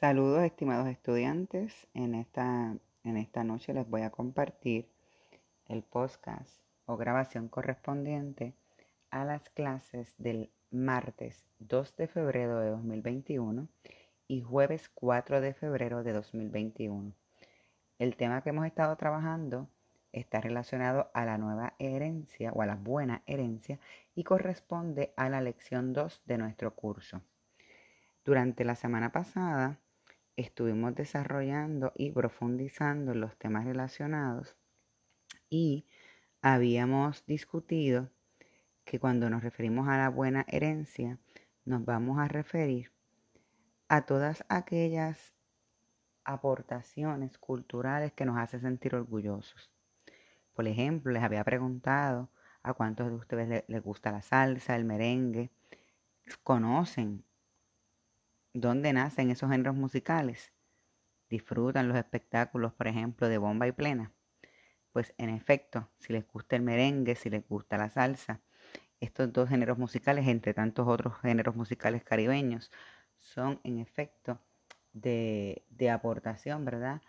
Saludos estimados estudiantes. En esta, en esta noche les voy a compartir el podcast o grabación correspondiente a las clases del martes 2 de febrero de 2021 y jueves 4 de febrero de 2021. El tema que hemos estado trabajando está relacionado a la nueva herencia o a la buena herencia y corresponde a la lección 2 de nuestro curso. Durante la semana pasada estuvimos desarrollando y profundizando los temas relacionados y habíamos discutido que cuando nos referimos a la buena herencia nos vamos a referir a todas aquellas aportaciones culturales que nos hacen sentir orgullosos. Por ejemplo, les había preguntado a cuántos de ustedes les, gusta la salsa, el merengue, conocen dónde nacen esos géneros musicales, disfrutan los espectáculos, por ejemplo, de bomba y plena. Pues en efecto, si les gusta el merengue, si les gusta la salsa, estos dos géneros musicales, entre tantos otros géneros musicales caribeños, son en efecto de, de aportación, ¿verdad?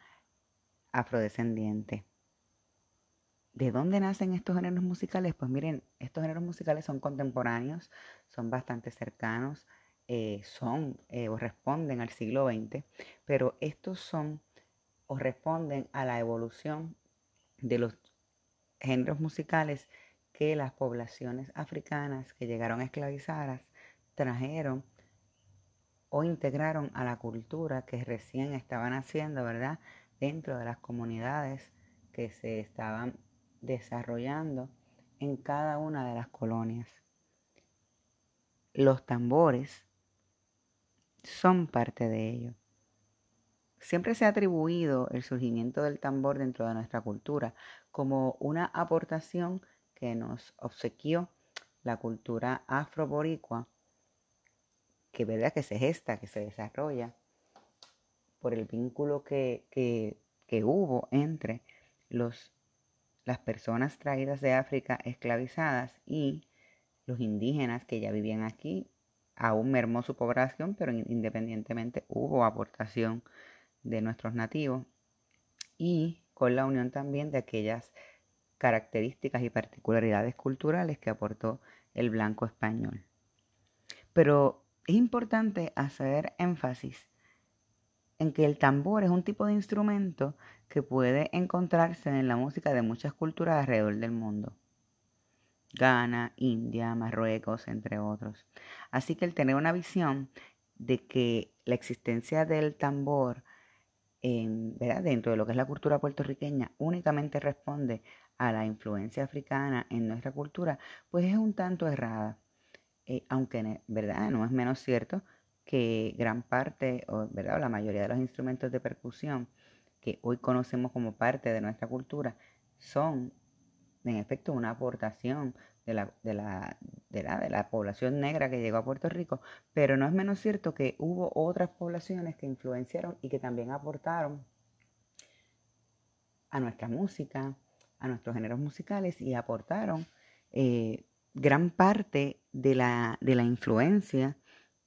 Afrodescendiente. ¿De dónde nacen estos géneros musicales? Pues miren, estos géneros musicales son contemporáneos, son bastante cercanos, eh, son eh, o responden al siglo XX, pero estos son o responden a la evolución de los géneros musicales que las poblaciones africanas que llegaron esclavizadas trajeron o integraron a la cultura que recién estaban haciendo, ¿verdad? Dentro de las comunidades que se estaban desarrollando en cada una de las colonias. Los tambores son parte de ello. Siempre se ha atribuido el surgimiento del tambor dentro de nuestra cultura como una aportación que nos obsequió la cultura afroboricua, que verdad que se gesta, que se desarrolla por el vínculo que, que, que hubo entre los las personas traídas de África esclavizadas y los indígenas que ya vivían aquí, aún mermó su población, pero independientemente hubo aportación de nuestros nativos y con la unión también de aquellas características y particularidades culturales que aportó el blanco español. Pero es importante hacer énfasis en que el tambor es un tipo de instrumento que puede encontrarse en la música de muchas culturas alrededor del mundo. Ghana, India, Marruecos, entre otros. Así que el tener una visión de que la existencia del tambor en, dentro de lo que es la cultura puertorriqueña únicamente responde a la influencia africana en nuestra cultura, pues es un tanto errada. Eh, aunque verdad no es menos cierto que gran parte, o ¿verdad? la mayoría de los instrumentos de percusión que hoy conocemos como parte de nuestra cultura son, en efecto, una aportación de la, de la, de la, de la población negra que llegó a Puerto Rico, pero no es menos cierto que hubo otras poblaciones que influenciaron y que también aportaron a nuestra música, a nuestros géneros musicales y aportaron eh, gran parte de la, de la influencia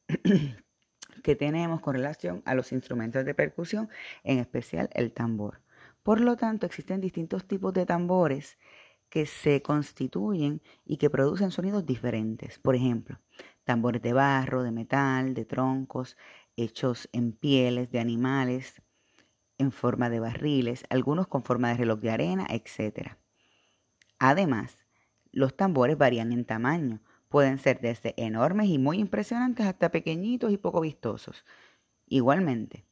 que tenemos con relación a los instrumentos de percusión, en especial el tambor. Por lo tanto, existen distintos tipos de tambores que se constituyen y que producen sonidos diferentes. Por ejemplo, tambores de barro, de metal, de troncos, hechos en pieles de animales, en forma de barriles, algunos con forma de reloj de arena, etc. Además, los tambores varían en tamaño, Pueden ser desde enormes y muy impresionantes hasta pequeñitos y poco vistosos. Igualmente,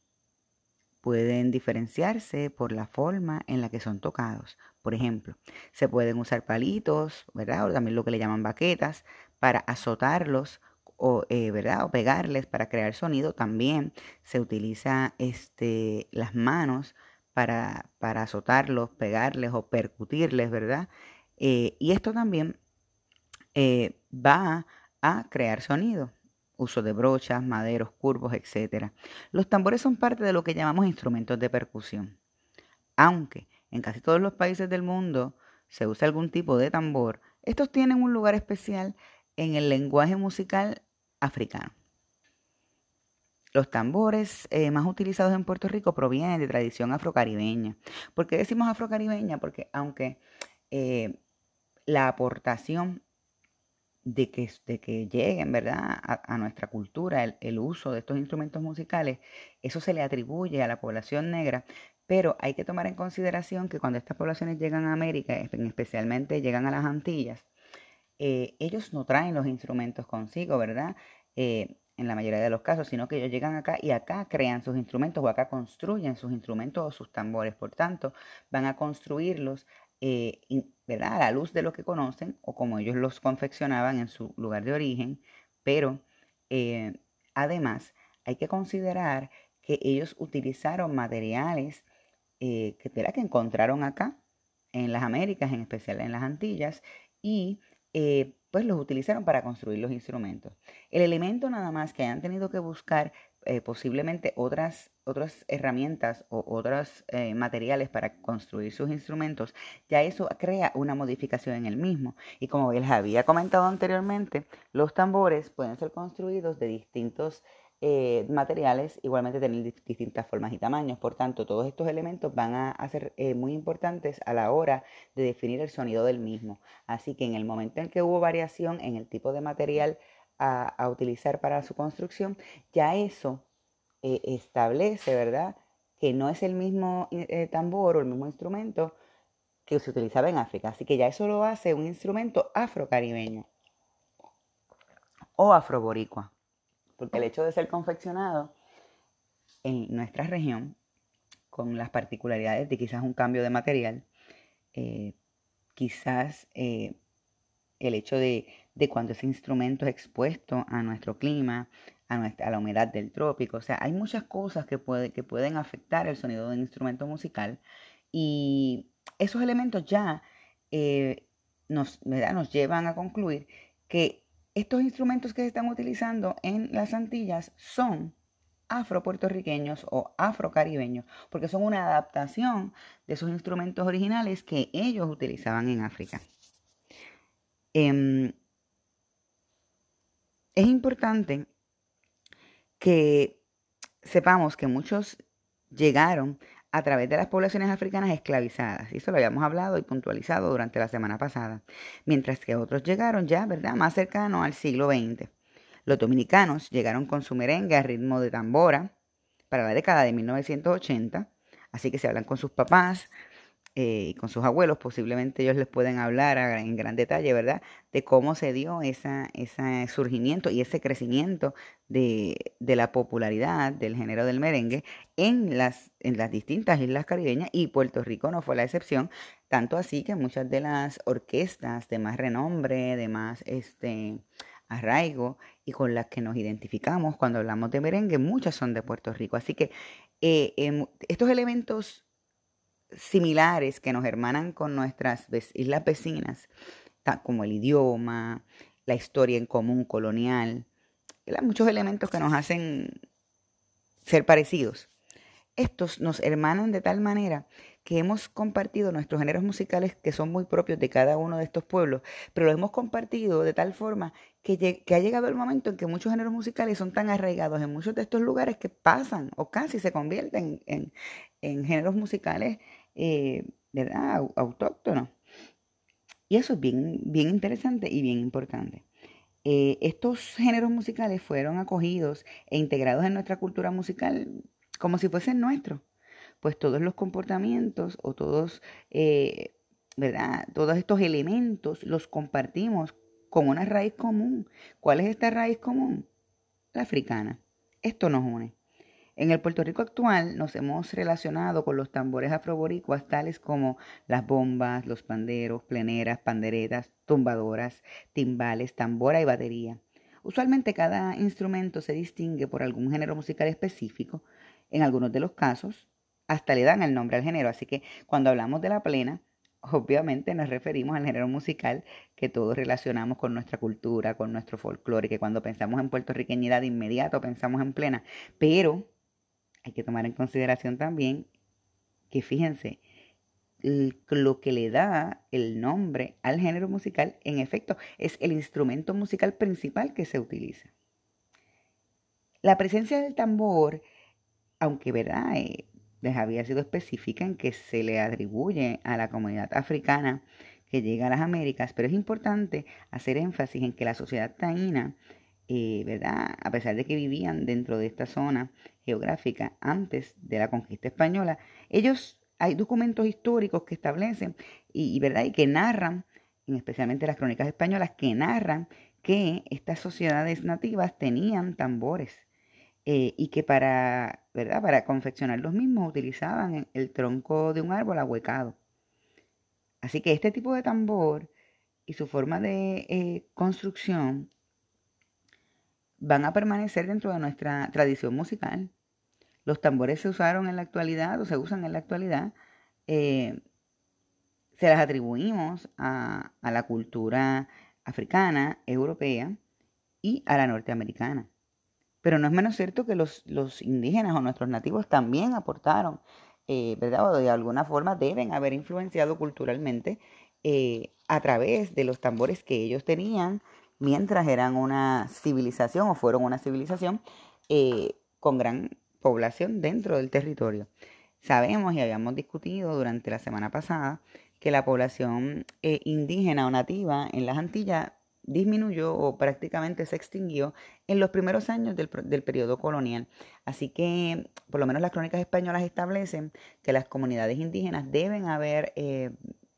pueden diferenciarse por la forma en la que son tocados. Por ejemplo, se pueden usar palitos, ¿verdad? O también lo que le llaman baquetas para azotarlos o, eh, ¿verdad? o pegarles para crear sonido. También se utiliza este, las manos para, para azotarlos, pegarles o percutirles, ¿verdad? Eh, y esto también eh, va a crear sonido. Uso de brochas, maderos, curvos, etc. Los tambores son parte de lo que llamamos instrumentos de percusión. Aunque en casi todos los países del mundo se usa algún tipo de tambor, estos tienen un lugar especial en el lenguaje musical africano. los tambores eh, más utilizados en Puerto Rico provienen de tradición afrocaribeña. ¿Por qué decimos afrocaribeña? Porque aunque eh, la aportación de que, de que lleguen, ¿verdad?, a, nuestra cultura, el, uso de estos instrumentos musicales, eso se le atribuye a la población negra, pero hay que tomar en consideración que cuando estas poblaciones llegan a América, especialmente llegan a las Antillas, eh, ellos no traen los instrumentos consigo, ¿verdad? Eh, en la mayoría de los casos, sino que ellos llegan acá y acá crean sus instrumentos o acá construyen sus instrumentos o sus tambores. Por tanto, van a construirlos eh, ¿verdad? a la luz de lo que conocen o como ellos los confeccionaban en su lugar de origen, pero eh, además hay que considerar que ellos utilizaron materiales eh, que, que encontraron acá, en las Américas, en especial en las Antillas, y pues los utilizaron para construir los instrumentos. El elemento nada más que hayan tenido que buscar posiblemente otras, otras herramientas o otros eh, materiales para construir sus instrumentos, ya eso crea una modificación en el mismo. Y como les había comentado anteriormente, los tambores pueden ser construidos de distintos eh, materiales, igualmente tener distintas formas y tamaños. Por tanto, todos estos elementos van a, ser muy importantes a la hora de definir el sonido del mismo. Así que en el momento en que hubo variación en el tipo de material a, utilizar para su construcción, ya eso eh, establece, ¿verdad? Que no es el mismo eh, tambor o el mismo instrumento que se utilizaba en África. Así que ya eso lo hace un instrumento afrocaribeño o afroboricua. Porque el hecho de ser confeccionado en nuestra región, con las particularidades de quizás un cambio de material, eh, quizás el hecho de de cuando ese instrumento es expuesto a nuestro clima, a, nuestra, a la humedad del trópico. O sea, hay muchas cosas que, puede, que pueden afectar el sonido de un instrumento musical y esos elementos ya eh, nos, nos llevan a concluir que estos instrumentos que se están utilizando en las Antillas son afropuertorriqueños o afrocaribeños, porque son una adaptación de esos instrumentos originales que ellos utilizaban en África. Em, es importante que sepamos que muchos llegaron a través de las poblaciones africanas esclavizadas. Y eso lo habíamos hablado y puntualizado durante la semana pasada. Mientras que otros llegaron ya, ¿verdad?, más cercano al siglo XX. Los dominicanos llegaron con su merengue a ritmo de tambora para la década de 1980. Así que se hablan con sus papás, eh, con sus abuelos, posiblemente ellos les pueden hablar en gran detalle, ¿verdad?, de cómo se dio esa, ese surgimiento y ese crecimiento de, de, la popularidad del género del merengue en las, en las distintas islas caribeñas y Puerto Rico no fue la excepción, tanto así que muchas de las orquestas de más renombre, de más este, arraigo y con las que nos identificamos cuando hablamos de merengue, muchas son de Puerto Rico. Así que eh, em, estos elementos similares que nos hermanan con nuestras islas vecinas, como el idioma, la historia en común colonial, muchos elementos que nos hacen ser parecidos. Estos nos hermanan de tal manera que hemos compartido nuestros géneros musicales que son muy propios de cada uno de estos pueblos, pero los hemos compartido de tal forma que, ha llegado el momento en que muchos géneros musicales son tan arraigados en muchos de estos lugares que pasan o casi se convierten en, en géneros musicales eh, ¿verdad? autóctonos. Y eso es bien, bien interesante y bien importante. Eh, estos géneros musicales fueron acogidos e integrados en nuestra cultura musical como si fuesen nuestros. Pues todos los comportamientos o todos, eh, ¿verdad? Todos estos elementos los compartimos con una raíz común. ¿Cuál es esta raíz común? La africana. Esto nos une. En el Puerto Rico actual nos hemos relacionado con los tambores afroboricuas tales como las bombas, los panderos, pleneras, panderetas, tumbadoras, timbales, tambora y batería. Usualmente cada instrumento se distingue por algún género musical específico. En algunos de los casos hasta le dan el nombre al género. Así que cuando hablamos de la plena, obviamente nos referimos al género musical que todos relacionamos con nuestra cultura, con nuestro folclore, que cuando pensamos en puertorriqueñidad de inmediato pensamos en plena. Pero hay que tomar en consideración también que fíjense, lo que le da el nombre al género musical, en efecto, es el instrumento musical principal que se utiliza. La presencia del tambor, aunque verdad, eh, les había sido específica en que se le atribuye a la comunidad africana que llega a las Américas, pero es importante hacer énfasis en que la sociedad taína, eh, ¿verdad? A pesar de que vivían dentro de esta zona geográfica antes de la conquista española, ellos hay documentos históricos que establecen y, ¿verdad? y que narran, especialmente las crónicas españolas, que narran que estas sociedades nativas tenían tambores eh, y que para, ¿verdad? para confeccionar los mismos utilizaban el tronco de un árbol ahuecado. Así que este tipo de tambor y su forma de eh, construcción van a permanecer dentro de nuestra tradición musical. Los tambores se usaron en la actualidad o se usan en la actualidad. Eh, se las atribuimos a, la cultura africana, europea y a la norteamericana. Pero no es menos cierto que los, indígenas o nuestros nativos también aportaron, eh, ¿verdad? O de alguna forma deben haber influenciado culturalmente eh, a través de los tambores que ellos tenían mientras eran una civilización o fueron una civilización con gran población dentro del territorio. Sabemos y habíamos discutido durante la semana pasada que la población eh, indígena o nativa en las Antillas disminuyó o prácticamente se extinguió en los primeros años del, periodo colonial. Así que por lo menos las crónicas españolas establecen que las comunidades indígenas deben haber eh,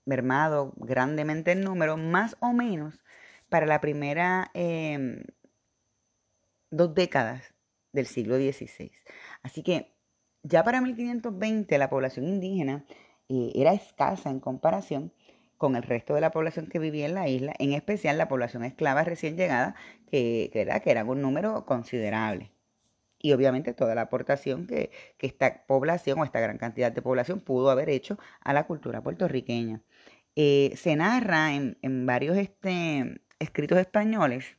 mermado grandemente en número, más o menos para la primera em, dos décadas del siglo XVI. Así que ya para 1520 la población indígera eh, era escasa en comparación con el resto de la población que vivía en la isla, en especial la población esclava recién llegada, que, era, que era un número considerable. Y obviamente toda la aportación que, esta población o esta gran cantidad de población pudo haber hecho a la cultura puertorriqueña. Eh, se narra en, varios este, escritos españoles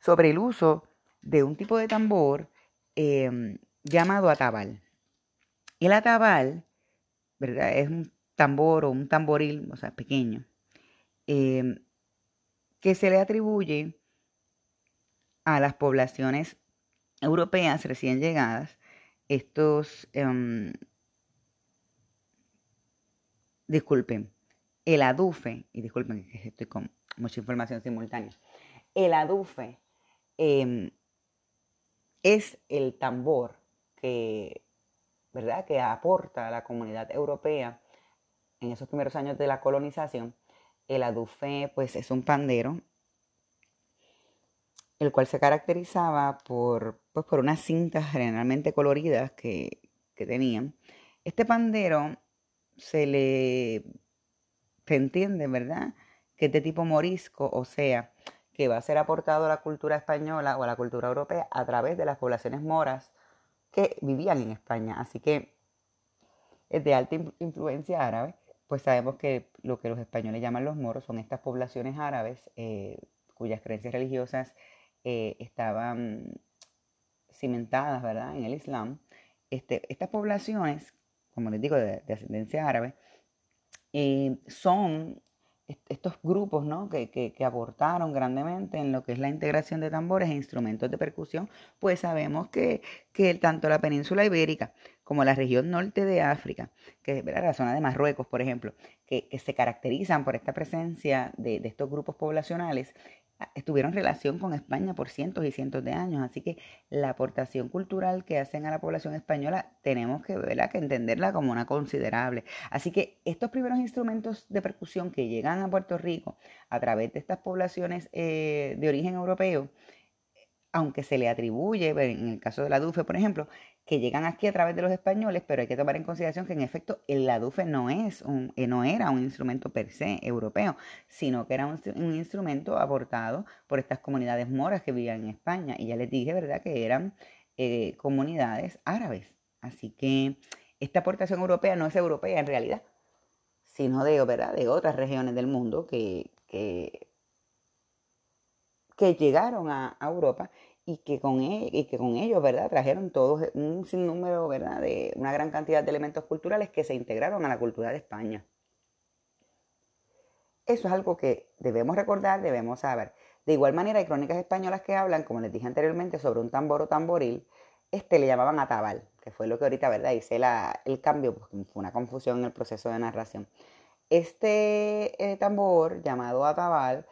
sobre el uso de un tipo de tambor em, llamado atabal. El atabal. Es un tambor o un tamboril, o sea, pequeño, em, que se le atribuye a las poblaciones europeas recién llegadas, estos, em, disculpen, el adufe, y disculpen que estoy con mucha información simultánea, el adufe Em, es el tambor que, ¿verdad? que aporta a la comunidad europea en esos primeros años de la colonización. El adufe pues, es un pandero, el cual se caracterizaba por, pues, por unas cintas generalmente coloridas que, que tenían. Este pandero se le entiende, ¿verdad? Que es de tipo morisco, o sea, que va a ser aportado a la cultura española o a la cultura europea a través de las poblaciones moras que vivían en España. Así que es de alta influencia árabe, pues sabemos que lo que los españoles llaman los moros son estas poblaciones árabes eh, cuyas creencias religiosas eh, estaban cimentadas ¿verdad? en el Islam. Este, estas poblaciones, como les digo, de, ascendencia árabe, eh, son estos grupos ¿no? que, aportaron grandemente en lo que es la integración de tambores e instrumentos de percusión, pues sabemos que, que tanto la península ibérica como la región norte de África, que es la zona de Marruecos, por ejemplo, que, se caracterizan por esta presencia de, de estos grupos poblacionales, estuvieron en relación con España por cientos y cientos de años, así que la aportación cultural que hacen a la población española tenemos que, que entenderla como una considerable. Así que estos primeros instrumentos de percusión que llegan a Puerto Rico a través de estas poblaciones eh, de origen europeo, aunque se le atribuye, en el caso de la DUFE, por ejemplo, que llegan aquí a través de los españoles, pero hay que tomar en consideración que en efecto el ladufe no, es un, eh, no era un instrumento per se europeo, sino que era un, instrumento aportado por estas comunidades moras que vivían en España. Y ya les dije, ¿verdad?, que eran eh, comunidades árabes. Así que esta aportación europea no es europea en realidad, sino de, otras regiones del mundo que, que llegaron a Europa y que con, e, y que con ellos, ¿verdad? Trajeron todos un sinnúmero, ¿verdad? De una gran cantidad de elementos culturales que se integraron a la cultura de España. Eso es algo que debemos recordar, debemos saber. De igual manera, hay crónicas españolas que hablan, como les dije anteriormente, sobre un tambor o tamboril. Este le llamaban atabal, que fue lo que ahorita, ¿verdad? Hice la, el cambio, porque fue una confusión en el proceso de narración. Este eh, tambor llamado atabal,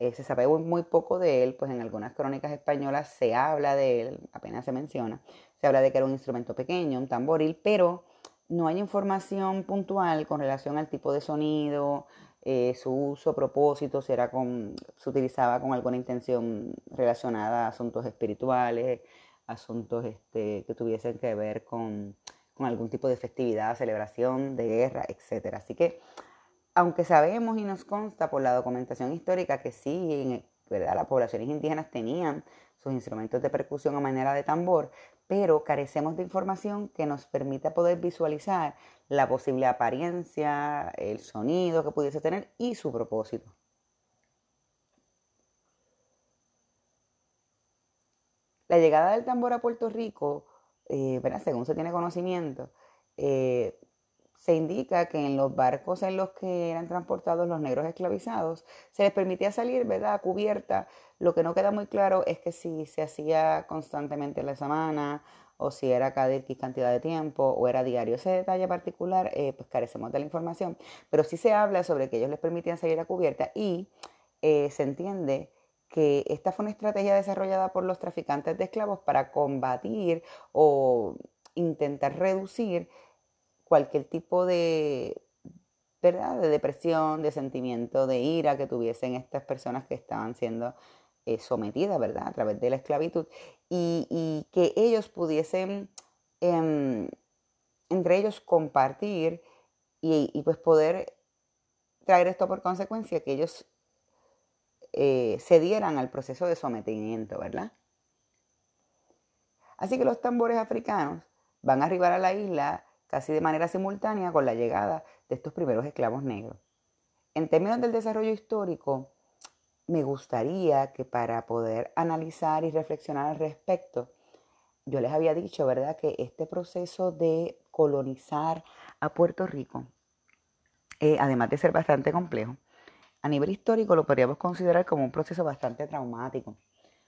eh, se sabe muy poco de él, pues en algunas crónicas españolas se habla de él, apenas se menciona, se habla de que era un instrumento pequeño, un tamboril, pero no hay información puntual con relación al tipo de sonido, eh, su uso, propósito, si era con, se utilizaba con alguna intención relacionada a asuntos espirituales, asuntos este, que tuviesen que ver con, con algún tipo de festividad, celebración, de guerra, etc. Así que aunque sabemos y nos consta por la documentación histórica que sí, ¿verdad? las poblaciones indígenas tenían sus instrumentos de percusión a manera de tambor, pero carecemos de información que nos permita poder visualizar la posible apariencia, el sonido que pudiese tener y su propósito. La llegada del tambor a Puerto Rico, eh, según se tiene conocimiento, eh, se indica que en los barcos en los que eran transportados los negros esclavizados se les permitía salir, ¿verdad?, a cubierta. Lo que no queda muy claro es que si se hacía constantemente en la semana o si era cada X cantidad de tiempo o era diario. Ese detalle particular, eh, pues carecemos de la información, pero sí se habla sobre que ellos les permitían salir a cubierta y eh, se entiende que esta fue una estrategia desarrollada por los traficantes de esclavos para combatir o intentar reducir cualquier tipo de, ¿verdad? de depresión, de sentimiento, de ira que tuviesen estas personas que estaban siendo eh, sometidas, ¿verdad? A través de la esclavitud y, que ellos pudiesen em, entre ellos compartir y, pues poder traer esto por consecuencia, que ellos eh, cedieran al proceso de sometimiento, ¿verdad? Así que los tambores africanos van a arribar a la isla casi de manera simultánea con la llegada de estos primeros esclavos negros. En términos del desarrollo histórico, me gustaría que para poder analizar y reflexionar al respecto, yo les había dicho, ¿verdad?, que este proceso de colonizar a Puerto Rico, eh, además de ser bastante complejo, a nivel histórico lo podríamos considerar como un proceso bastante traumático,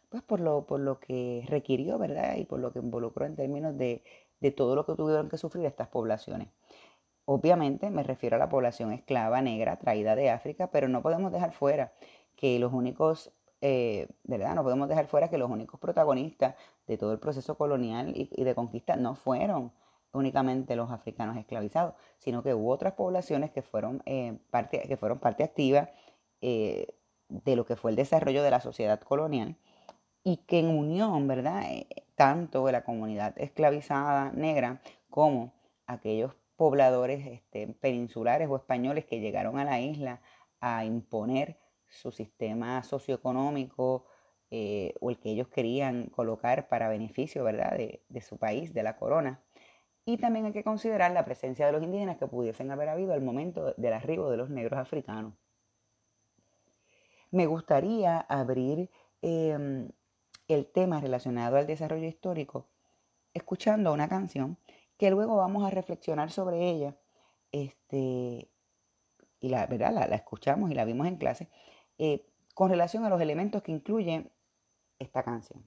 pues por lo, por lo que requirió, ¿verdad?, y por lo que involucró en términos de de todo lo que tuvieron que sufrir estas poblaciones. Obviamente me refiero a la población esclava negra traída de África, pero no podemos dejar fuera que los únicos, eh, ¿verdad? No podemos dejar fuera que los únicos protagonistas de todo el proceso colonial y, de conquista no fueron únicamente los africanos esclavizados, sino que hubo otras poblaciones que fueron, eh, parte, que fueron parte activa eh, de lo que fue el desarrollo de la sociedad colonial y que en unión, ¿verdad? tanto de la comunidad esclavizada negra como aquellos pobladores este, peninsulares o españoles que llegaron a la isla a imponer su sistema socioeconómico eh, o el que ellos querían colocar para beneficio ¿verdad? De, de, su país, de la corona. Y también hay que considerar la presencia de los indígenas que pudiesen haber habido al momento del arribo de los negros africanos. Me gustaría abrir em, el tema relacionado al desarrollo histórico escuchando una canción que luego vamos a reflexionar sobre ella. Este, y la verdad la, escuchamos y la vimos en clase eh, con relación a los elementos que incluye esta canción.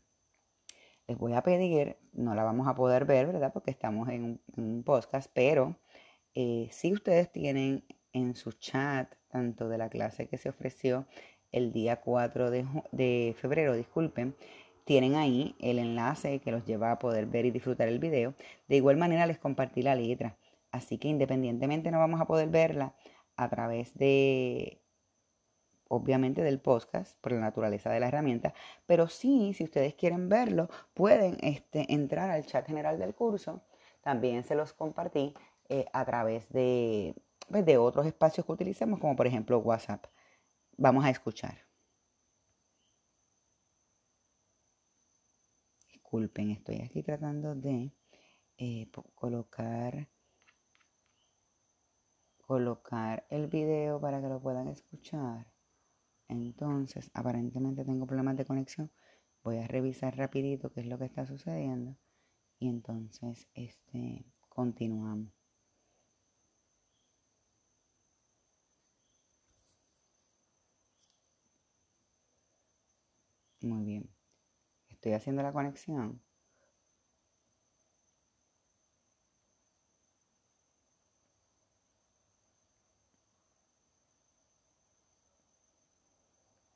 Les voy a pedir, no la vamos a poder ver, ¿verdad? Porque estamos en un, podcast, pero eh, si ustedes tienen en su chat, tanto de la clase que se ofreció el día 4 de, de febrero, disculpen, tienen ahí el enlace que los lleva a poder ver y disfrutar el video. De igual manera les compartí la letra, así que independientemente no vamos a poder verla a través de, obviamente del podcast, por la naturaleza de la herramienta, pero sí, si ustedes quieren verlo, pueden este, entrar al chat general del curso. También se los compartí eh, a través de, pues, de otros espacios que utilicemos, como por ejemplo WhatsApp. Vamos a escuchar. disculpen, estoy aquí tratando de eh, colocar colocar el video para que lo puedan escuchar. Entonces, aparentemente tengo problemas de conexión. Voy a revisar rapidito qué es lo que está sucediendo y entonces este continuamos. Muy bien. Estoy haciendo la conexión.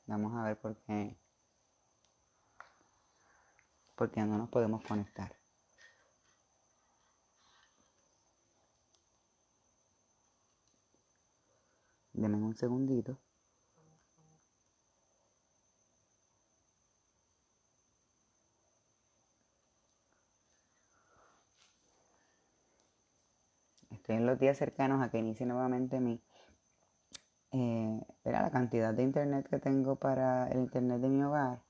Vamos a ver por qué. Porque no nos podemos conectar. Denme un segundito. Estoy en los días cercanos a que inicie nuevamente mi eh, la cantidad de internet que tengo para el internet de mi hogar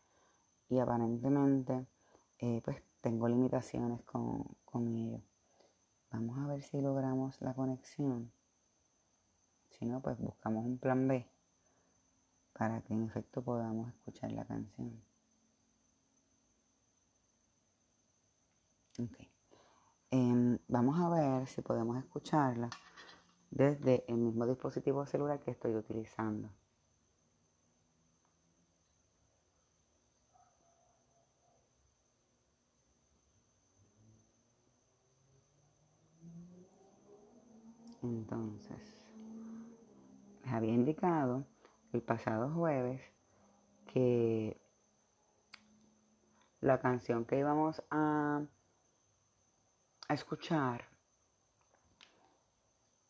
y aparentemente eh, pues tengo limitaciones con, con ello. Vamos a ver si logramos la conexión. Si no, pues buscamos un plan B para que en efecto podamos escuchar la canción. Em, vamos a ver si podemos escucharla desde el mismo dispositivo celular que estoy utilizando. Entonces, les había indicado el pasado jueves que la canción que íbamos a, a escuchar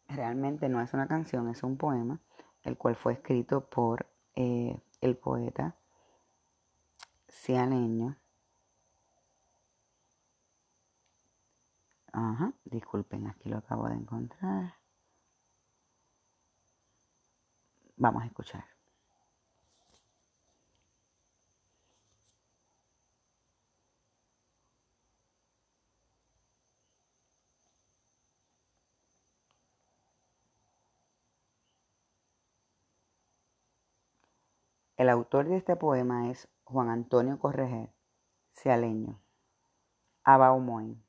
realmente no es una canción, es un poema, el cual fue escrito por eh, el poeta cialeño. Ajá, disculpen, aquí lo acabo de encontrar. Vamos a escuchar. El autor de este poema es Juan Antonio Correger, cealeño, Abaumoin.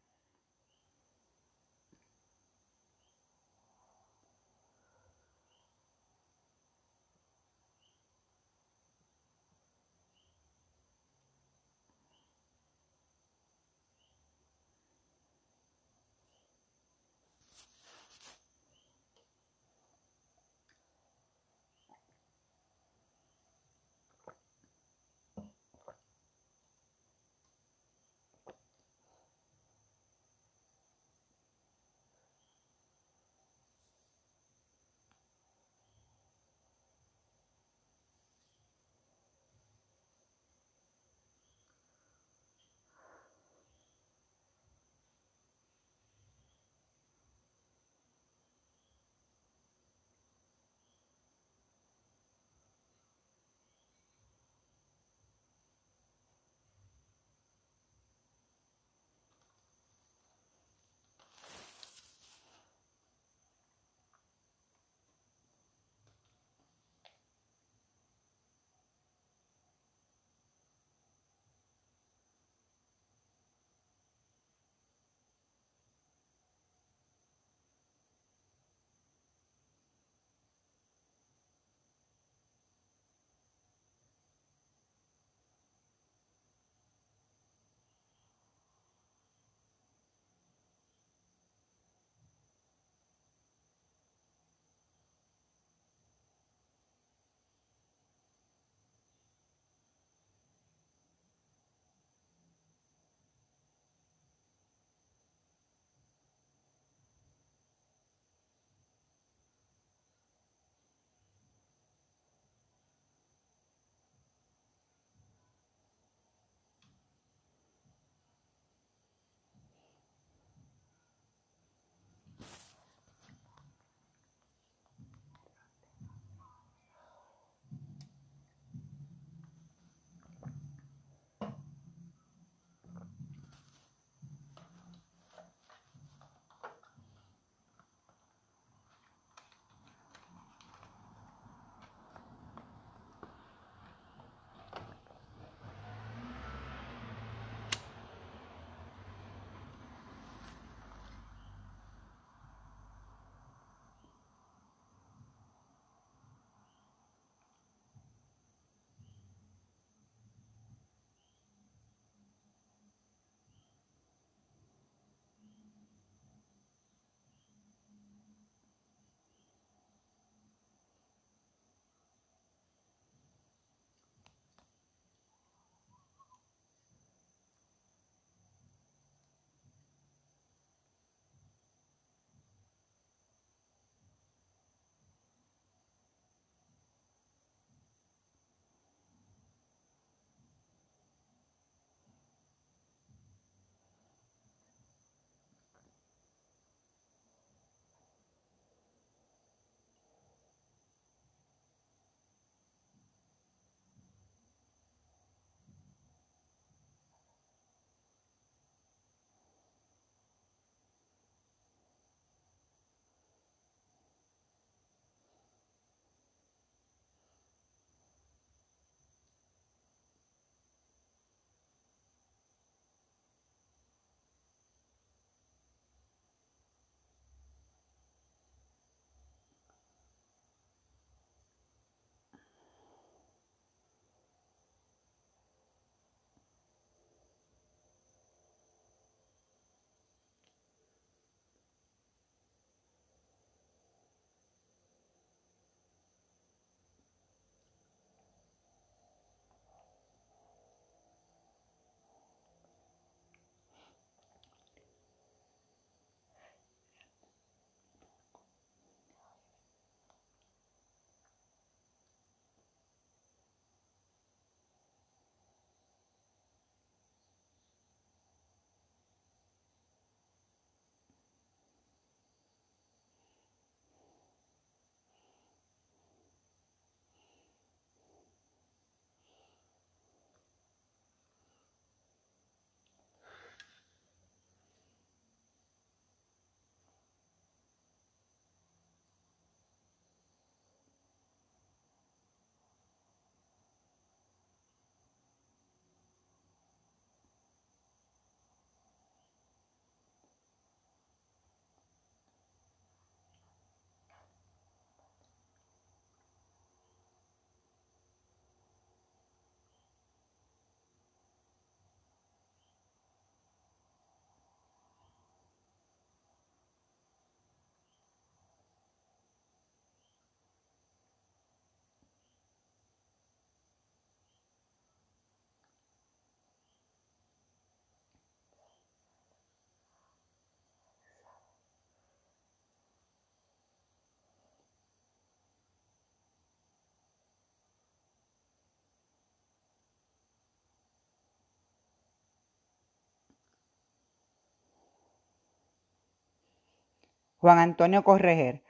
Juan Antonio Correger,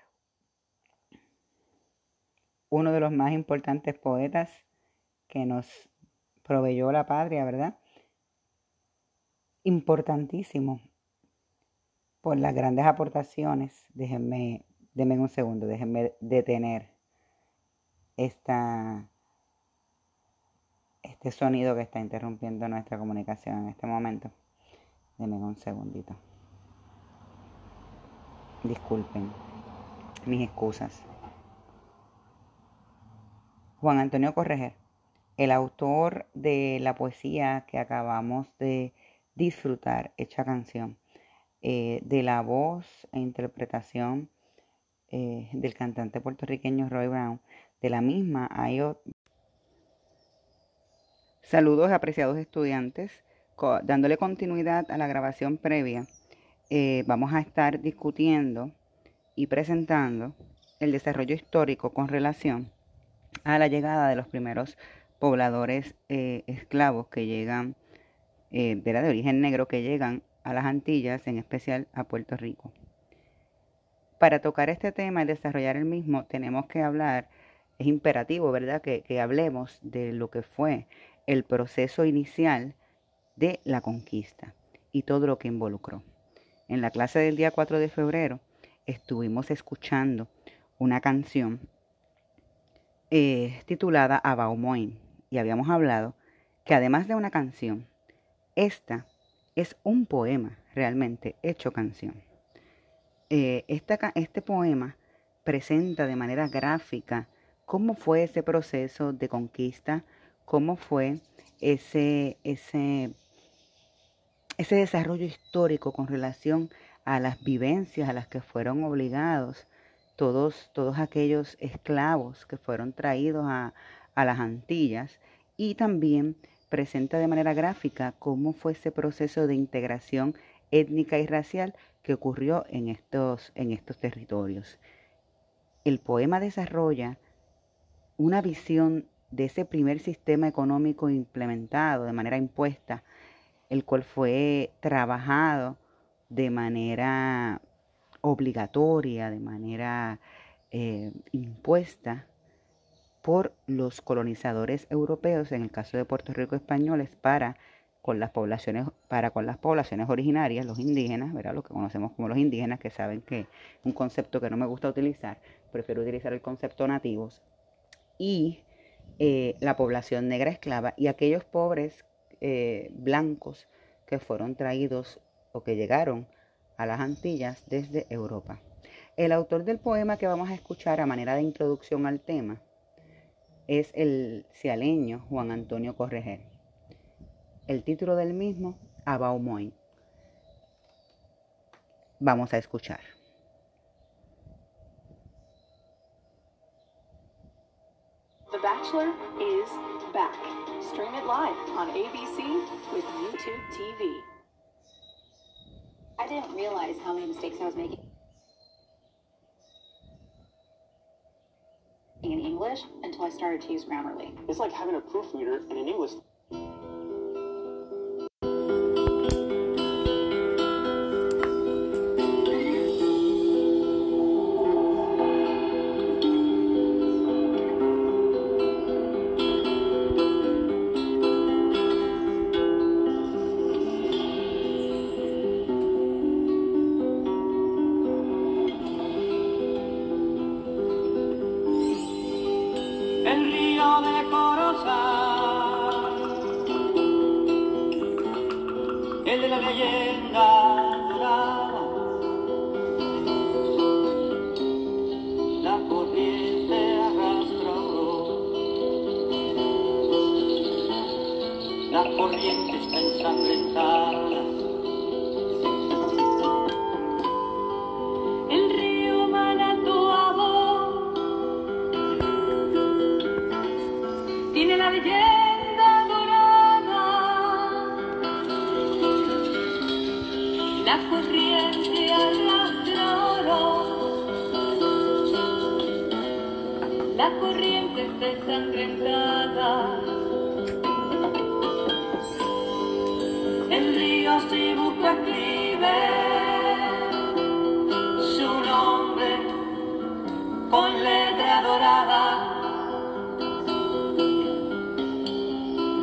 uno de los más importantes poetas que nos proveyó la patria, ¿verdad? Importantísimo por las grandes aportaciones. Déjenme, denme un segundo, déjenme detener esta, este sonido que está interrumpiendo nuestra comunicación en este momento. Denme un segundito. Disculpen mis excusas. Juan Antonio Correger, el autor de la poesía que acabamos de disfrutar, hecha canción, eh, de la voz e interpretación eh, del cantante puertorriqueño Roy Brown. De la misma hay Saludos apreciados estudiantes. dándole continuidad a la grabación previa, eh, vamos a estar discutiendo y presentando el desarrollo histórico con relación a la llegada de los primeros pobladores eh, esclavos que llegan, eh, de la de origen negro, que llegan a las Antillas, en especial a Puerto Rico. Para tocar este tema y desarrollar el mismo, tenemos que hablar, es imperativo, ¿verdad?, que, que hablemos de lo que fue el proceso inicial de la conquista y todo lo que involucró. En la clase del día 4 de febrero estuvimos escuchando una canción eh, titulada Abaumoin y habíamos hablado que además de una canción, esta es un poema realmente hecho canción. Eh, este poema presenta de manera gráfica cómo fue ese proceso de conquista, cómo fue ese, ese, ese desarrollo histórico con relación a las vivencias a las que fueron obligados todos, todos aquellos esclavos que fueron traídos a, las Antillas y también presenta de manera gráfica cómo fue ese proceso de integración étnica y racial que ocurrió en estos, en estos territorios. El poema desarrolla una visión de ese primer sistema económico implementado de manera impuesta, el cual fue trabajado de manera obligatoria, de manera eh, impuesta por los colonizadores europeos, en el caso de Puerto Rico españoles, para con las poblaciones, para con las poblaciones originarias, los indígenas, ¿verdad? lo que conocemos como los indígenas, que saben que un concepto que no me gusta utilizar, prefiero utilizar el concepto nativos, y eh, la población negra esclava, y aquellos pobres eh, blancos que fueron traídos o que llegaron a las Antillas desde Europa. El autor del poema que vamos a escuchar a manera de introducción al tema es el cialeño Juan Antonio Correger. El título del mismo, Abaumoin. Vamos a escuchar. The Bachelor is back. Stream it live on ABC with YouTube TV. I didn't realize how many mistakes I was making in English until I started to use Grammarly. It's like having a proofreader in an English en ríos tribu proclive, su nombre con letra dorada.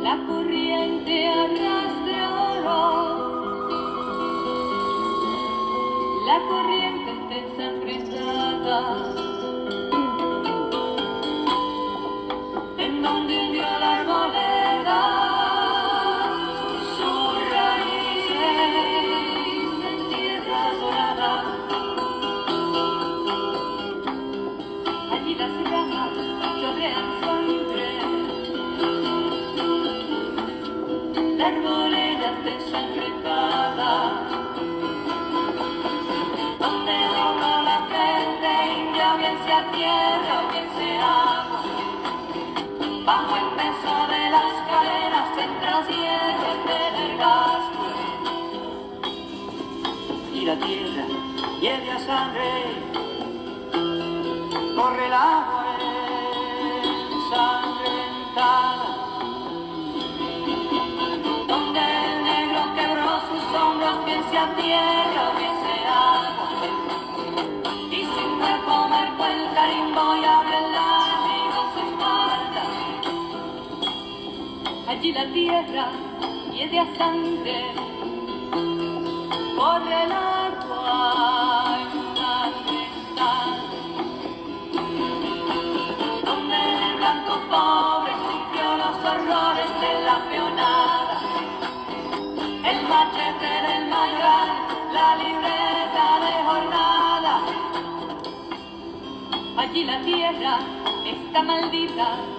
La corriente arrastra oro, la corriente sangre corre el agua ensangrentada donde el negro quebró sus hombros bien sea tierra bien sea agua y sin recomer el carimbo y abre el látigo su espalda. Allí la tierra y de sangre corre el agua si la tierra está maldita.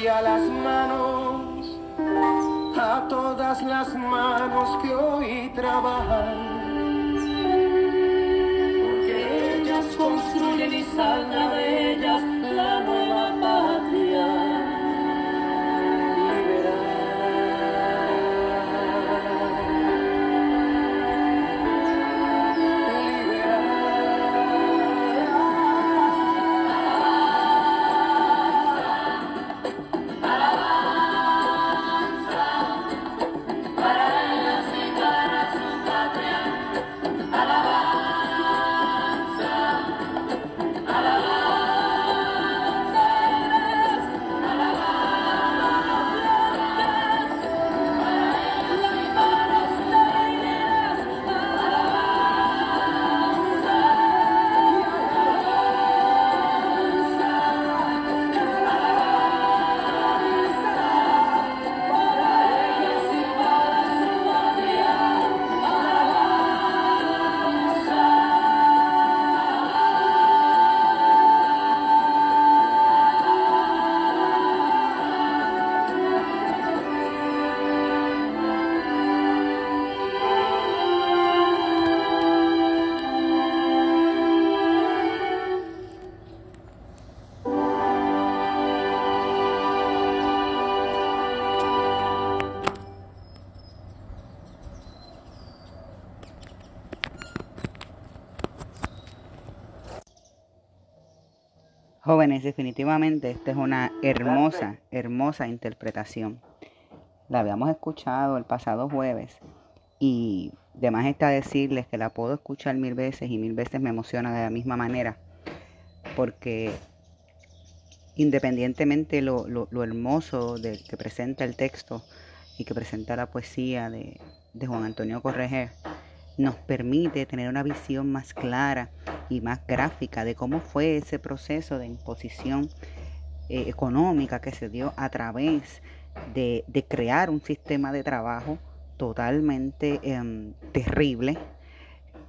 Gloria las manos, a todas las manos que hoy trabajan. Jóvenes, definitivamente esta es una hermosa, hermosa interpretación. La habíamos escuchado el pasado jueves y demás está decirles que la puedo escuchar mil veces y mil veces me emociona de la misma manera porque independientemente lo, lo, lo hermoso de, que presenta el texto y que presenta la poesía de, de Juan Antonio Correger, nos permite tener una visión más clara y más gráfica de cómo fue ese proceso de imposición eh, económica que se dio a través de, crear un sistema de trabajo totalmente eh, terrible,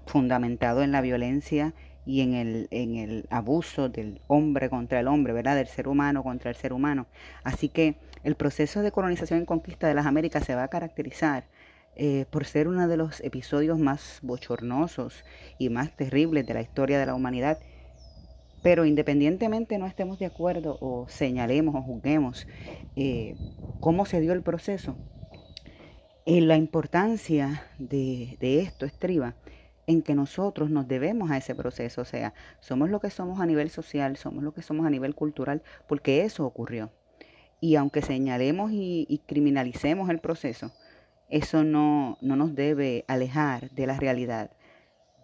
fundamentado en la violencia y en el, en el abuso del hombre contra el hombre, ¿verdad? Del ser humano contra el ser humano. Así que el proceso de colonización y conquista de las Américas se va a caracterizar eh, por ser uno de los episodios más bochornosos y más terribles de la historia de la humanidad. Pero independientemente no estemos de acuerdo o señalemos o juzguemos eh, cómo se dio el proceso, eh, la importancia de, esto estriba en que nosotros nos debemos a ese proceso, o sea, somos lo que somos a nivel social, somos lo que somos a nivel cultural, porque eso ocurrió. Y aunque señalemos y criminalicemos el proceso, eso no, no nos debe alejar de la realidad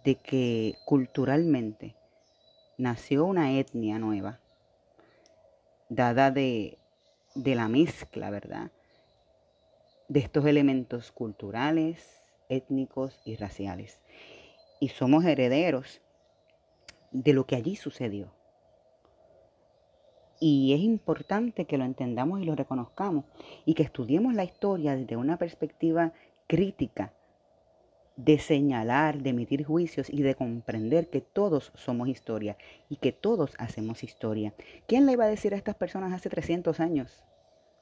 de que culturalmente nació una etnia nueva, dada de, de la mezcla, ¿verdad? De estos elementos culturales, étnicos y raciales. Y somos herederos de lo que allí sucedió. Y es importante que lo entendamos y lo reconozcamos y que estudiemos la historia desde una perspectiva crítica, de señalar, de emitir juicios y de comprender que todos somos historia y que todos hacemos historia. ¿Quién le iba a decir a estas personas hace 300 años,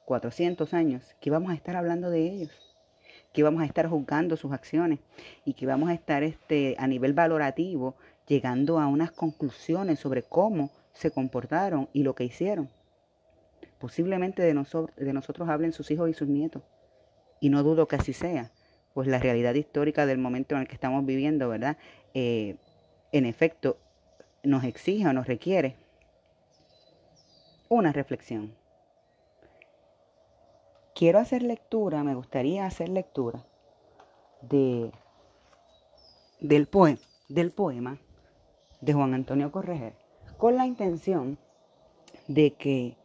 400 años, que íbamos a estar hablando de ellos? que íbamos a estar juzgando sus acciones y que íbamos a estar este, a nivel valorativo llegando a unas conclusiones sobre cómo se comportaron y lo que hicieron. Posiblemente de, de nosotros hablen sus hijos y sus nietos. Y no dudo que así sea, pues la realidad histórica del momento en el que estamos viviendo, ¿verdad? Eh, en efecto, nos exige o nos requiere una reflexión. Quiero hacer lectura, me gustaría hacer lectura de, del, del poema de Juan Antonio Correger con la intención de que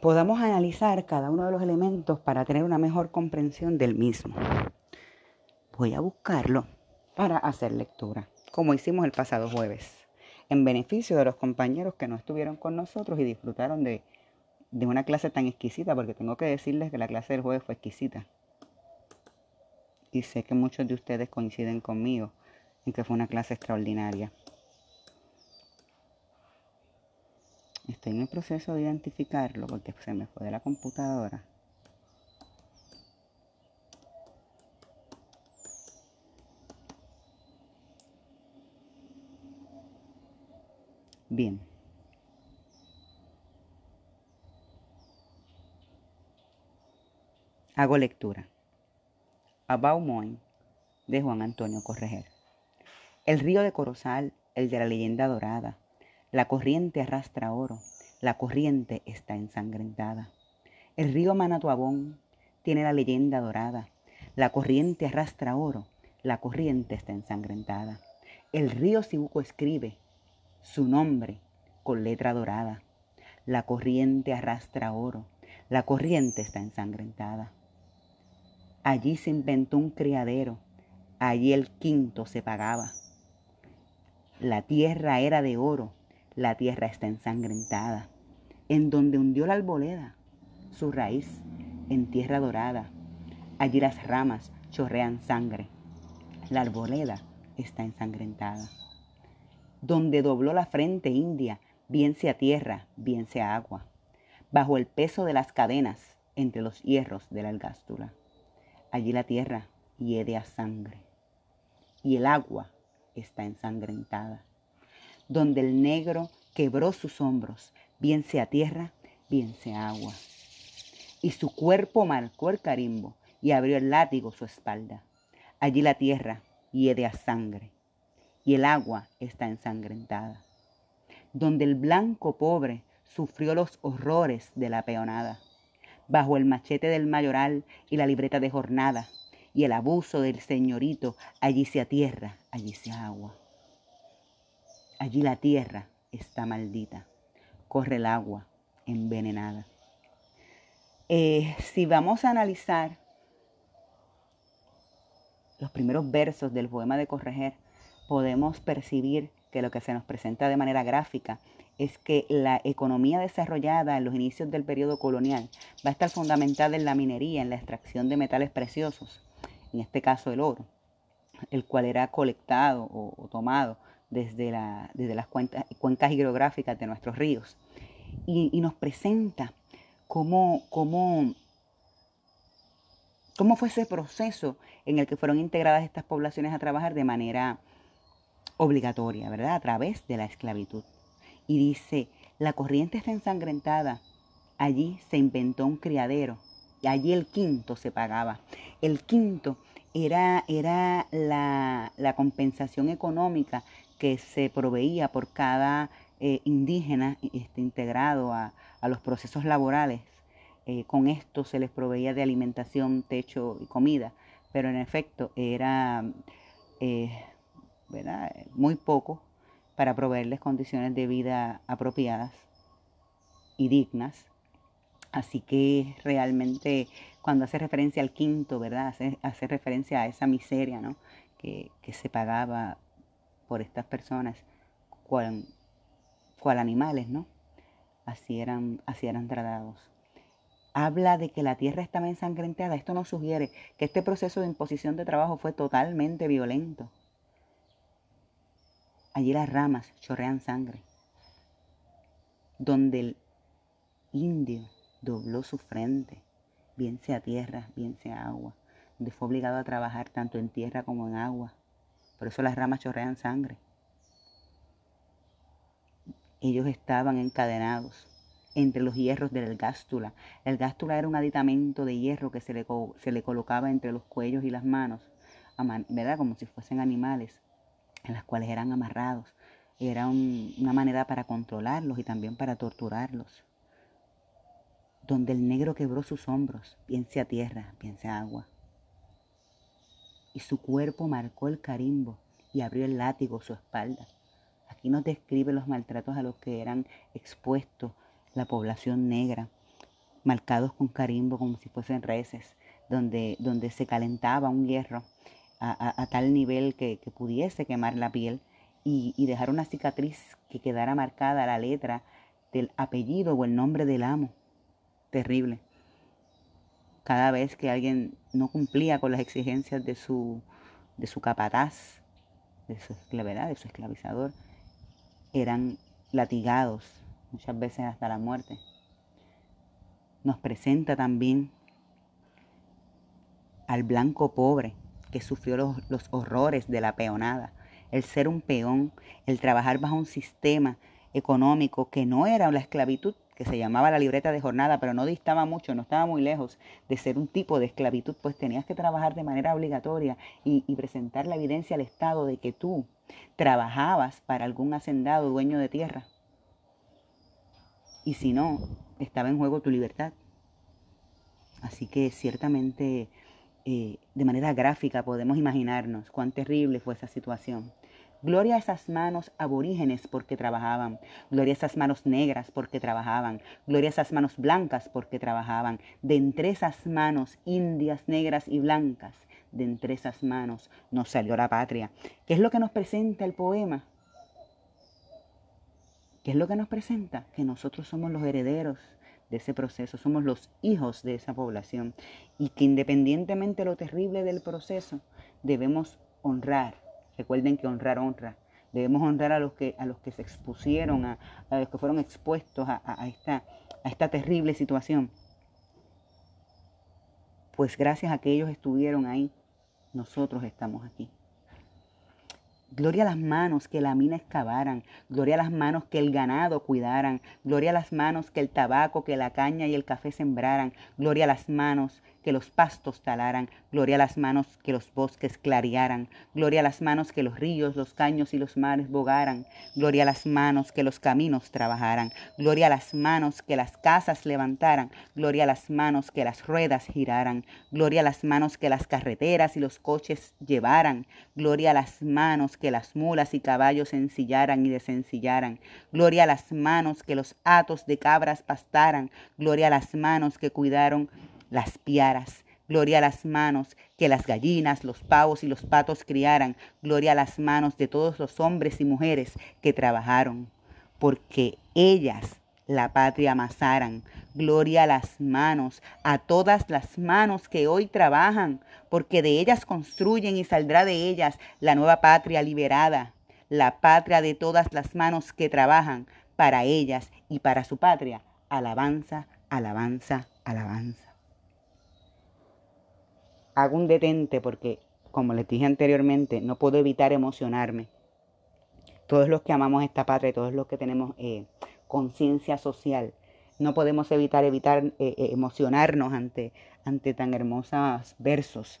podamos analizar cada uno de los elementos para tener una mejor comprensión del mismo. Voy a buscarlo para hacer lectura, como hicimos el pasado jueves, en beneficio de los compañeros que no estuvieron con nosotros y disfrutaron de, de una clase tan exquisita, porque tengo que decirles que la clase del jueves fue exquisita. Y sé que muchos de ustedes coinciden conmigo en que fue una clase extraordinaria. Estoy en el proceso de identificarlo porque se me fue de la computadora. Bien. Hago lectura. About Moin de Juan Antonio Correger. El río de Corozal, el de la leyenda dorada. La corriente arrastra oro, la corriente está ensangrentada. El río Manatuabón tiene la leyenda dorada. La corriente arrastra oro, la corriente está ensangrentada. El río Sibuco escribe su nombre con letra dorada. La corriente arrastra oro, la corriente está ensangrentada. Allí se inventó un criadero, allí el quinto se pagaba. La tierra era de oro, la tierra está ensangrentada. En donde hundió la arboleda, su raíz en tierra dorada. Allí las ramas chorrean sangre, la arboleda está ensangrentada. Donde dobló la frente india, bien sea tierra, bien sea agua, bajo el peso de las cadenas entre los hierros de la algástula. Allí la tierra hiede a sangre y el agua está ensangrentada. Donde el negro quebró sus hombros, bien sea tierra, bien sea agua. Y su cuerpo marcó el carimbo y abrió el látigo su espalda. Allí la tierra hiede a sangre y el agua está ensangrentada. Donde el blanco pobre sufrió los horrores de la peonada bajo el machete del mayoral y la libreta de jornada, y el abuso del señorito, allí sea tierra, allí sea agua. Allí la tierra está maldita, corre el agua envenenada. Eh, si vamos a analizar los primeros versos del poema de Correger, podemos percibir que lo que se nos presenta de manera gráfica es que la economía desarrollada en los inicios del periodo colonial va a estar fundamentada en la minería, en la extracción de metales preciosos, en este caso el oro, el cual era colectado o, tomado desde, la, desde las cuencas hidrográficas de nuestros ríos. Y, nos presenta cómo, cómo, cómo fue ese proceso en el que fueron integradas estas poblaciones a trabajar de manera obligatoria, ¿verdad? A través de la esclavitud y dice, la corriente está ensangrentada. Allí se inventó un criadero y allí el quinto se pagaba. El quinto era, era la, compensación económica que se proveía por cada eh, indígena este, integrado a, los procesos laborales. Eh, con esto se les proveía de alimentación, techo y comida, pero en efecto era eh, muy poco para proveerles condiciones de vida apropiadas y dignas. Así que realmente cuando hace referencia al quinto, ¿verdad? Hace, referencia a esa miseria, ¿no? Que, se pagaba por estas personas, cual animales, ¿no? Así eran, así eran tratados. Habla de que la tierra estaba ensangrentada. Esto nos sugiere que este proceso de imposición de trabajo fue totalmente violento. Allí las ramas chorrean sangre. Donde el indio dobló su frente, bien sea tierra, bien sea agua. Donde fue obligado a trabajar tanto en tierra como en agua. Por eso las ramas chorrean sangre. Ellos estaban encadenados entre los hierros del gástula. El gástula era un aditamento de hierro que se le, se le colocaba entre los cuellos y las manos, ¿verdad? Como si fuesen animales en las cuales eran amarrados. Era una manera para controlarlos y también para torturarlos. Donde el negro quebró sus hombros, bien sea tierra, bien sea agua. Y su cuerpo marcó el carimbo y abrió el látigo su espalda. Aquí nos describe los maltratos a los que eran expuestos la población negra, marcados con carimbo como si fuesen reces, donde, donde se calentaba un hierro a, tal nivel que, pudiese quemar la piel y, dejar una cicatriz que quedara marcada la letra del apellido o el nombre del amo. Terrible. Cada vez que alguien no cumplía con las exigencias de su, de su capataz, de su esclavedad, de su esclavizador, eran latigados muchas veces hasta la muerte. Nos presenta también al blanco pobre que sufrió los, los horrores de la peonada, el ser un peón, el trabajar bajo un sistema económico que no era la esclavitud, que se llamaba la libreta de jornada, pero no distaba mucho, no estaba muy lejos de ser un tipo de esclavitud, pues tenías que trabajar de manera obligatoria y, presentar la evidencia al Estado de que tú trabajabas para algún hacendado dueño de tierra. Y si no, estaba en juego tu libertad. Así que ciertamente eh, de manera gráfica podemos imaginarnos cuán terrible fue esa situación. Gloria a esas manos aborígenes porque trabajaban. Gloria a esas manos negras porque trabajaban. Gloria a esas manos blancas porque trabajaban. De entre esas manos indias, negras y blancas, de entre esas manos nos salió la patria. ¿Qué es lo que nos presenta el poema? ¿Qué es lo que nos presenta? Que nosotros somos los herederos de ese proceso, somos los hijos de esa población y que independientemente de lo terrible del proceso, debemos honrar. Recuerden que honrar honra. Debemos honrar a los que, a los que se expusieron, a, los que fueron expuestos a, a, esta, a esta terrible situación. Pues gracias a que ellos estuvieron ahí, nosotros estamos aquí. Gloria a las manos que la mina excavaran, gloria a las manos que el ganado cuidaran, gloria a las manos que el tabaco, que la caña y el café sembraran, gloria a las manos que los pastos talaran, gloria a las manos que los bosques clarearan, gloria a las manos que los ríos, los caños y los mares bogaran, gloria a las manos que los caminos trabajaran, gloria a las manos que las casas levantaran, gloria a las manos que las ruedas giraran, gloria a las manos que las carreteras y los coches llevaran, gloria a las manos que las mulas y caballos ensillaran y desencillaran, gloria a las manos que los atos de cabras pastaran, gloria a las manos que cuidaron las piaras. Gloria a las manos que las gallinas, los pavos y los patos criaran. Gloria a las manos de todos los hombres y mujeres que trabajaron, porque ellas la patria amasaran. Gloria a las manos, a todas las manos que hoy trabajan, porque de ellas construyen y saldrá de ellas la nueva patria liberada, la patria de todas las manos que trabajan para ellas y para su patria. Alabanza, alabanza, alabanza hago un detente porque, como les dije anteriormente, no puedo evitar emocionarme. Todos los que amamos esta patria, todos los que tenemos eh, conciencia social, no podemos evitar evitar eh, eh, emocionarnos ante, ante tan hermosos versos.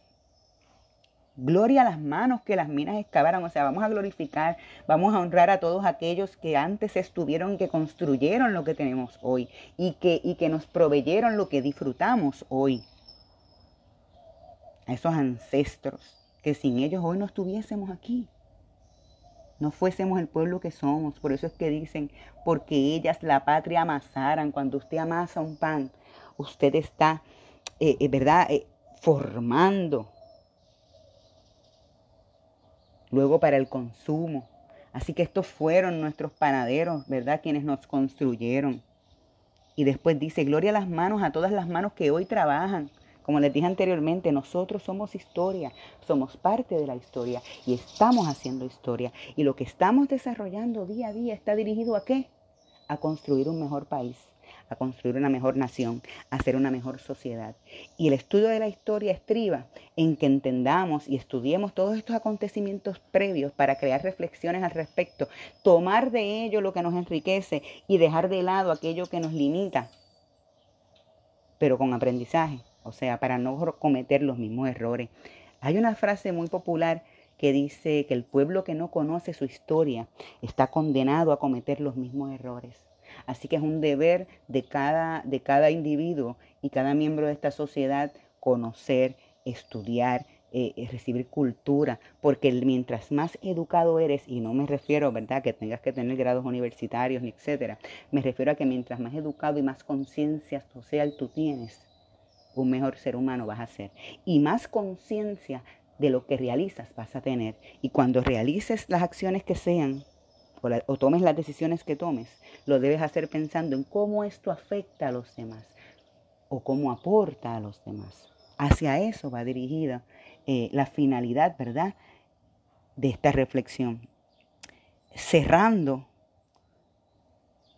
Gloria a las manos que las minas excavaron, o sea, vamos a glorificar, vamos a honrar a todos aquellos que antes estuvieron, que construyeron lo que tenemos hoy y que, y que nos proveyeron lo que disfrutamos hoy a esos ancestros, que sin ellos hoy no estuviésemos aquí. No fuésemos el pueblo que somos. Por eso es que dicen, porque ellas la patria amasaran. Cuando usted amasa un pan, usted está, eh, eh, ¿verdad?, eh, formando. Luego para el consumo. Así que estos fueron nuestros panaderos, ¿verdad?, quienes nos construyeron. Y después dice, gloria a las manos, a todas las manos que hoy trabajan. Como les dije anteriormente, nosotros somos historia, somos parte de la historia y estamos haciendo historia. Y lo que estamos desarrollando día a día está dirigido a qué? A construir un mejor país, a construir una mejor nación, a hacer una mejor sociedad. Y el estudio de la historia estriba en que entendamos y estudiemos todos estos acontecimientos previos para crear reflexiones al respecto, tomar de ello lo que nos enriquece y dejar de lado aquello que nos limita, pero con aprendizaje o sea, para no cometer los mismos errores. Hay una frase muy popular que dice que el pueblo que no conoce su historia está condenado a cometer los mismos errores. Así que es un deber de cada, de cada individuo y cada miembro de esta sociedad conocer, estudiar, eh, eh, recibir cultura, porque mientras más educado eres, y no me refiero, ¿verdad?, que tengas que tener grados universitarios, ni etcétera, me refiero a que mientras más educado y más conciencia social tú tienes, un mejor ser humano vas a ser. Y más conciencia de lo que realizas vas a tener. Y cuando realices las acciones que sean, o, tomes las decisiones que tomes, lo debes hacer pensando en cómo esto afecta a los demás o cómo aporta a los demás. Hacia eso va dirigida eh, la finalidad, ¿verdad?, de esta reflexión. Cerrando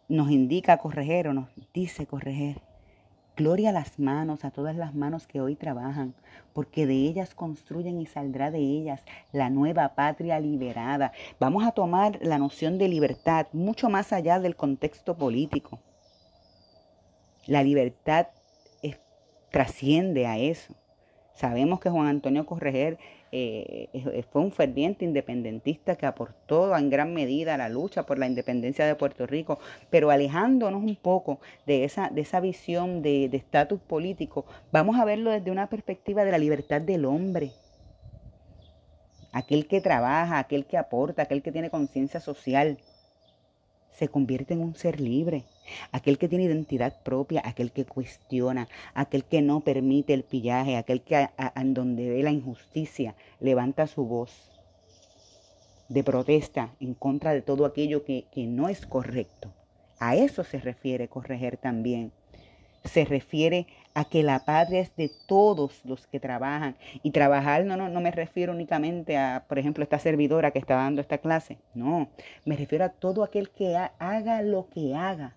nos indica correger o nos dice correger. Gloria a las manos, a todas las manos que hoy trabajan, porque de ellas construyen y saldrá de ellas la nueva patria liberada. Vamos a tomar la noción de libertad mucho más allá del contexto político. La libertad trasciende a eso. Sabemos que Juan Antonio Correger eh, fue un ferviente independentista que aportó en gran medida a la lucha por la independencia de Puerto Rico, pero alejándonos un poco de esa, de esa visión de estatus político, vamos a verlo desde una perspectiva de la libertad del hombre. Aquel que trabaja, aquel que aporta, aquel que tiene conciencia social, se convierte en un ser libre. Aquel que tiene identidad propia, aquel que cuestiona, aquel que no permite el pillaje, aquel que en donde ve la injusticia levanta su voz de protesta en contra de todo aquello que, que no es correcto. A eso se refiere corregir también se refiere a que la patria es de todos los que trabajan. Y trabajar no, no, no me refiero únicamente a, por ejemplo, esta servidora que está dando esta clase. No, me refiero a todo aquel que haga lo que haga.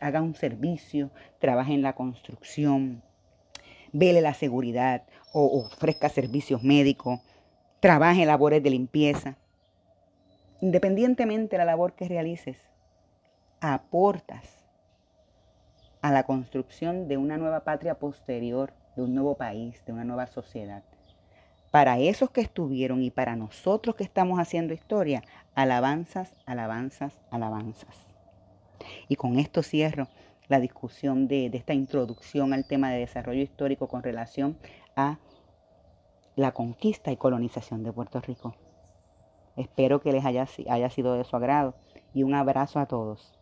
haga un servicio, trabaje en la construcción, vele la seguridad o ofrezca servicios médicos, trabaje en labores de limpieza. Independientemente de la labor que realices, aportas a la construcción de una nueva patria posterior, de un nuevo país, de una nueva sociedad. Para esos que estuvieron y para nosotros que estamos haciendo historia, alabanzas, alabanzas, alabanzas. Y con esto cierro la discusión de, esta introducción al tema de desarrollo histórico con relación a la conquista y colonización de Puerto Rico. Espero que les haya, haya sido de su agrado y un abrazo a todos.